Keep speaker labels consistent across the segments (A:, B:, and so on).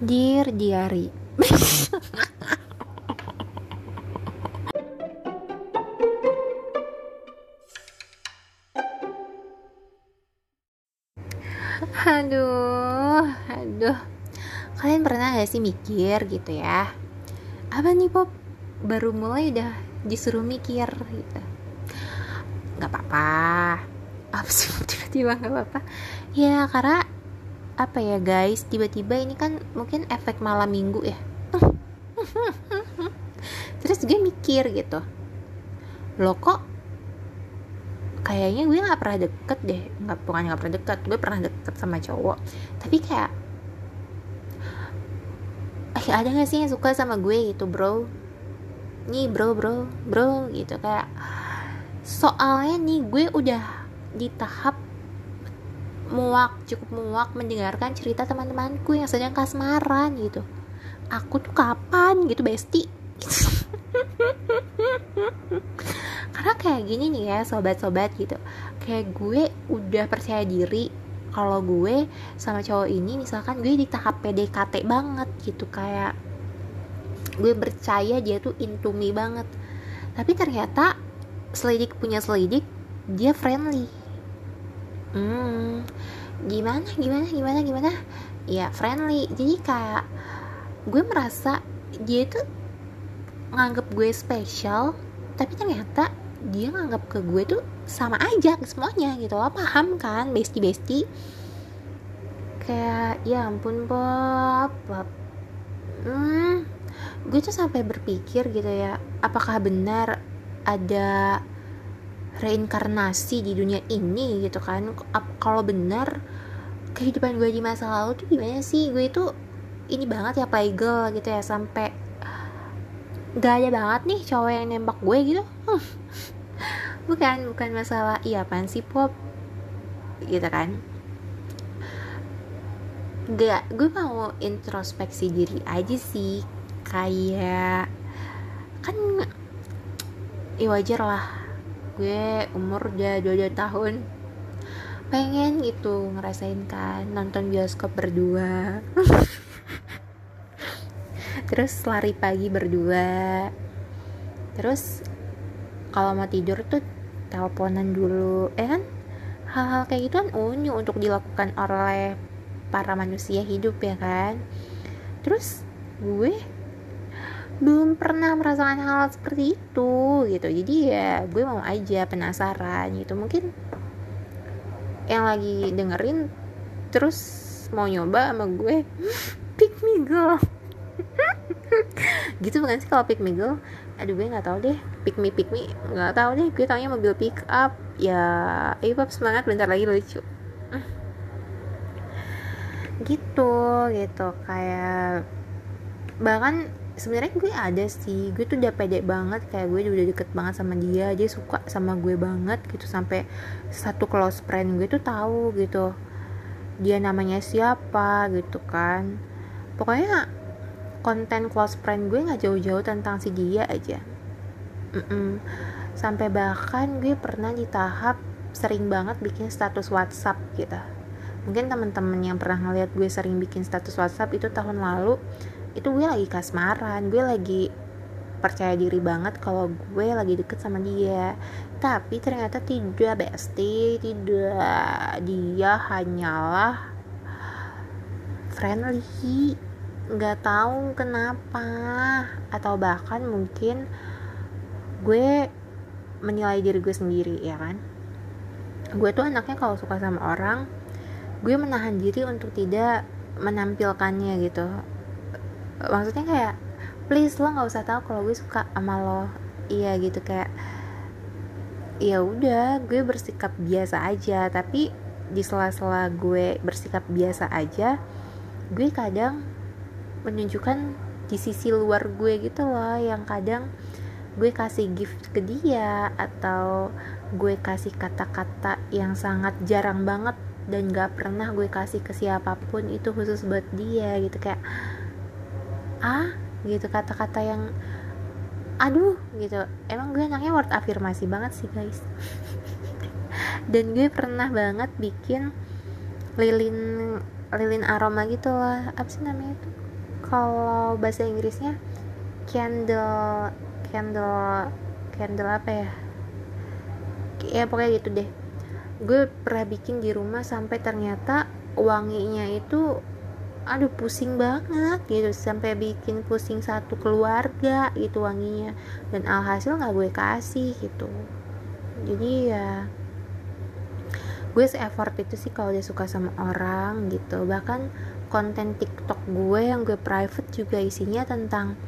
A: Dear Diary. Aduh, aduh. Kalian pernah gak sih mikir gitu ya? Apa nih Pop? Baru mulai udah disuruh mikir gitu. Gak apa-apa. Apa sih tiba-tiba gak apa-apa. Ya karena apa ya guys? Tiba-tiba ini kan mungkin efek malam minggu ya. Terus gue mikir gitu. Lo kok kayaknya gue nggak pernah deket deh. Nggak bukan nggak pernah deket gue pernah deket sama cowok. Tapi kayak eh ada gak sih yang suka sama gue gitu bro? Nih bro bro bro gitu. Kayak soalnya nih gue udah di tahap muak cukup muak mendengarkan cerita teman-temanku yang sedang kasmaran gitu. Aku tuh kapan gitu besti? Karena kayak gini nih ya sobat-sobat gitu. Kayak gue udah percaya diri kalau gue sama cowok ini misalkan gue di tahap PDKT banget gitu. Kayak gue percaya dia tuh into me banget. Tapi ternyata selidik punya selidik dia friendly hmm. Gimana gimana gimana gimana? Ya friendly. Jadi kayak gue merasa dia tuh nganggap gue spesial tapi ternyata dia nganggap ke gue tuh sama aja semuanya gitu lo paham kan besti besti kayak ya ampun Bob, Bob. Hmm, gue tuh sampai berpikir gitu ya apakah benar ada reinkarnasi di dunia ini gitu kan. Kalau benar kehidupan gue di masa lalu tuh gimana sih? Gue itu ini banget ya playgirl gitu ya sampai gak ada banget nih cowok yang nembak gue gitu. Bukan bukan masalah iya apaan sih pop? Gitu kan. Gak gue mau introspeksi diri aja sih kayak kan ya wajar lah gue umur udah 22 tahun. Pengen gitu ngerasain kan nonton bioskop berdua. Terus lari pagi berdua. Terus kalau mau tidur tuh teleponan dulu. Eh kan hal-hal kayak gitu kan unyu untuk dilakukan oleh para manusia hidup ya kan. Terus gue belum pernah merasakan hal seperti itu gitu. Jadi ya gue mau aja penasaran gitu. Mungkin yang lagi dengerin terus mau nyoba sama gue pick me girl gitu bukan sih kalau pick me girl aduh gue nggak tahu deh. Pick me pick me nggak tahu deh. Gue taunya mobil pick up. Ya eh semangat bentar lagi lucu. Gitu gitu. Kayak bahkan sebenarnya gue ada sih. Gue tuh udah pede banget kayak gue udah deket banget sama dia dia suka sama gue banget gitu sampai satu close friend gue tuh tahu gitu dia namanya siapa gitu kan. Pokoknya konten close friend gue nggak jauh-jauh tentang si dia aja. Mm-mm. sampai bahkan gue pernah di tahap sering banget bikin status WhatsApp gitu mungkin teman-teman yang pernah ngeliat gue sering bikin status WhatsApp itu tahun lalu itu gue lagi kasmaran gue lagi percaya diri banget kalau gue lagi deket sama dia. Tapi ternyata tidak bestie tidak. Dia hanyalah friendly. Nggak tahu kenapa. Atau bahkan mungkin gue menilai diri gue sendiri ya kan? Gue tuh anaknya kalau suka sama orang gue menahan diri untuk tidak menampilkannya gitu maksudnya kayak please lo nggak usah tahu kalau gue suka sama lo. Iya gitu kayak ya udah gue bersikap biasa aja. Tapi di sela-sela gue bersikap biasa aja gue kadang menunjukkan di sisi luar gue gitu loh yang kadang gue kasih gift ke dia atau gue kasih kata-kata yang sangat jarang banget dan gak pernah gue kasih ke siapa pun itu khusus buat dia gitu. Kayak ah gitu kata-kata yang aduh gitu. Emang gue anaknya word afirmasi banget sih guys. Dan gue pernah banget bikin lilin lilin aroma gitu lah. Apa sih namanya itu? Kalau bahasa Inggrisnya candle candle candle apa ya? Ya pokoknya gitu deh. Gue pernah bikin di rumah sampai ternyata wanginya itu aduh pusing banget gitu. Sampai bikin pusing satu keluarga gitu wanginya. Dan alhasil nggak gue kasih gitu. Jadi ya gue se-effort itu sih kalau dia suka sama orang gitu. Bahkan konten tiktok gue yang gue private juga isinya tentang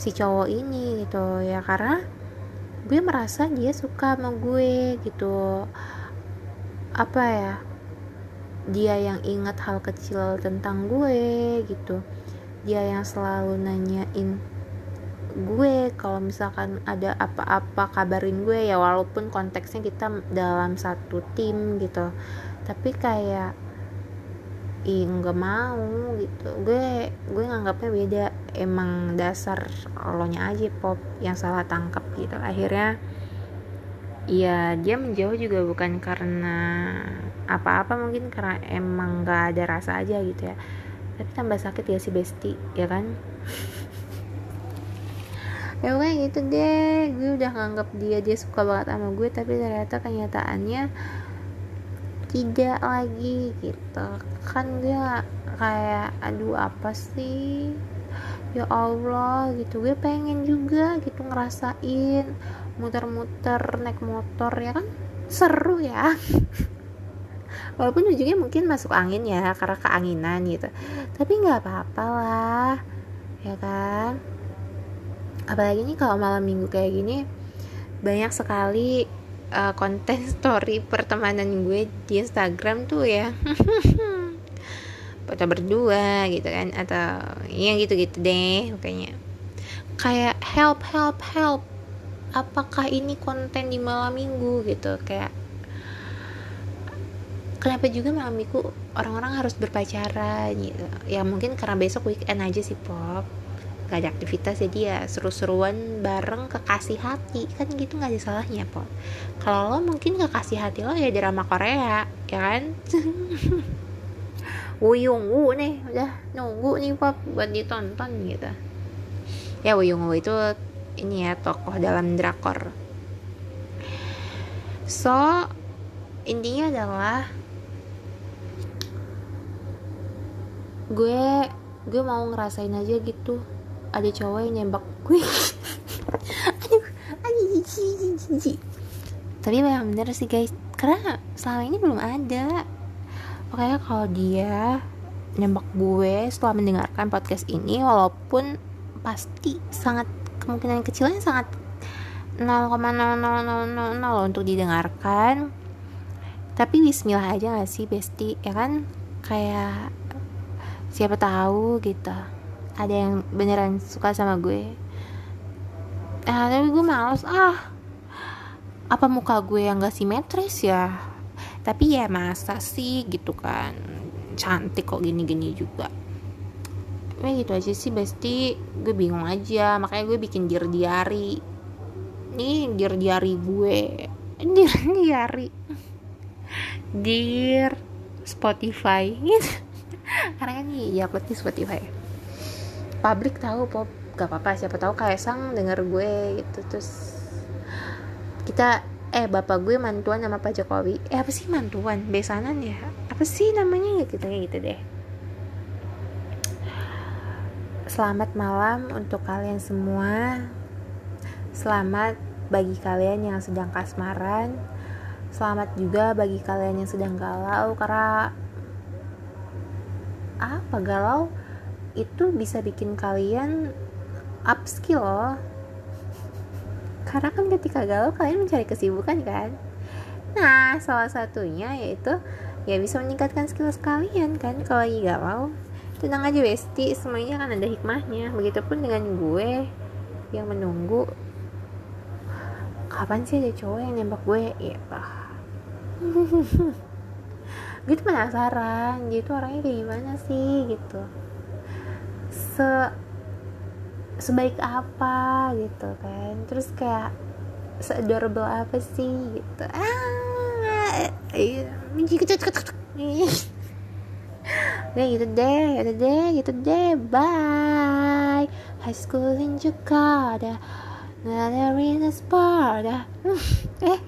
A: si cowok ini gitu. Ya karena gue merasa dia suka sama gue gitu. Apa ya dia yang ingat hal kecil tentang gue gitu. Dia yang selalu nanyain gue kalau misalkan ada apa-apa kabarin gue ya walaupun konteksnya kita dalam satu tim gitu. Tapi kayak ih nggak mau gitu. Gue gue nganggapnya beda. Emang dasar lo nya aja pop yang salah tangkap gitu. Akhirnya ya dia menjauh juga bukan karena apa-apa mungkin karena emang gak ada rasa aja gitu ya. Tapi tambah sakit ya si Besti ya kan? Ya gue gitu deh. Gue udah nganggap dia dia suka banget sama gue tapi ternyata kenyataannya tidak lagi gitu. Kan dia kayak aduh apa sih? Ya Allah gitu. Gue pengen juga gitu ngerasain muter-muter naik motor ya kan? Seru ya walaupun ujungnya mungkin masuk angin ya karena keanginan gitu. Tapi nggak apa-apa lah ya kan? Apalagi nih kalau malam minggu kayak gini banyak sekali uh, konten story pertemanan gue di Instagram tuh ya. Foto berdua gitu kan atau ya gitu-gitu deh pokoknya. Kayak help help help. Apakah ini konten di malam minggu gitu? Kayak kenapa juga malam minggu orang-orang harus berpacaran gitu? Ya mungkin karena besok weekend aja sih pop. Gak ada aktivitas jadi ya seru-seruan bareng kekasih hati. Kan gitu nggak ada salahnya pop. Kalau lo mungkin kekasih hati lo ya drama Korea ya kan? Wuyung Wu nih udah nunggu nih pop buat ditonton gitu. Ya Wuyung Wu itu ini ya tokoh dalam drakor. So intinya adalah gue gue mau ngerasain aja gitu. Ada cowok yang nembak gue. Aduh aduh tapi memang bener sih guys. Karena selama ini belum ada. Pokoknya kalau dia nembak gue setelah mendengarkan podcast ini walaupun pasti sangat kemungkinan kecilnya sangat 0,00000 untuk didengarkan. Tapi bismillah aja gak sih besti? Ya kan? Kayak siapa tahu gitu. Ada yang beneran suka sama gue. Ah tapi gue males. Ah apa muka gue yang gak simetris ya? Tapi ya masa sih gitu kan. Cantik kok gini-gini juga. Ya gitu aja sih besti. Gue bingung aja. Makanya gue bikin dir diary. Nih dir diary gue. Dir diary. Dir Spotify karena kan ya upload di Spotify. Publik tahu pop. Gak apa-apa siapa tahu kayak sang denger gue gitu. Terus kita eh bapak gue mantuan sama Pak Jokowi. Eh apa sih mantuan? Besanan ya? Apa sih namanya? Ya gitu gitu deh. Selamat malam untuk kalian semua. Selamat bagi kalian yang sedang kasmaran. Selamat juga bagi kalian yang sedang galau karena apa? Galau itu bisa bikin kalian upskill loh. Karena kan ketika galau kalian mencari kesibukan kan. Nah, salah satunya yaitu ya bisa meningkatkan skill kalian kan? Kalau lagi galau tenang aja Besti. Semuanya kan ada hikmahnya. Begitupun dengan gue yang menunggu kapan sih ada cowok yang nembak gue? Ya gue tuh penasaran. Dia tuh orangnya kayak gimana sih? Gitu. Se sebaik apa? Gitu kan. Terus kayak seadorable apa sih? Gitu. Ah iya. Ya gitu deh gitu deh gitu deh. Bye. High school in Jakarta. Not a Sparta eh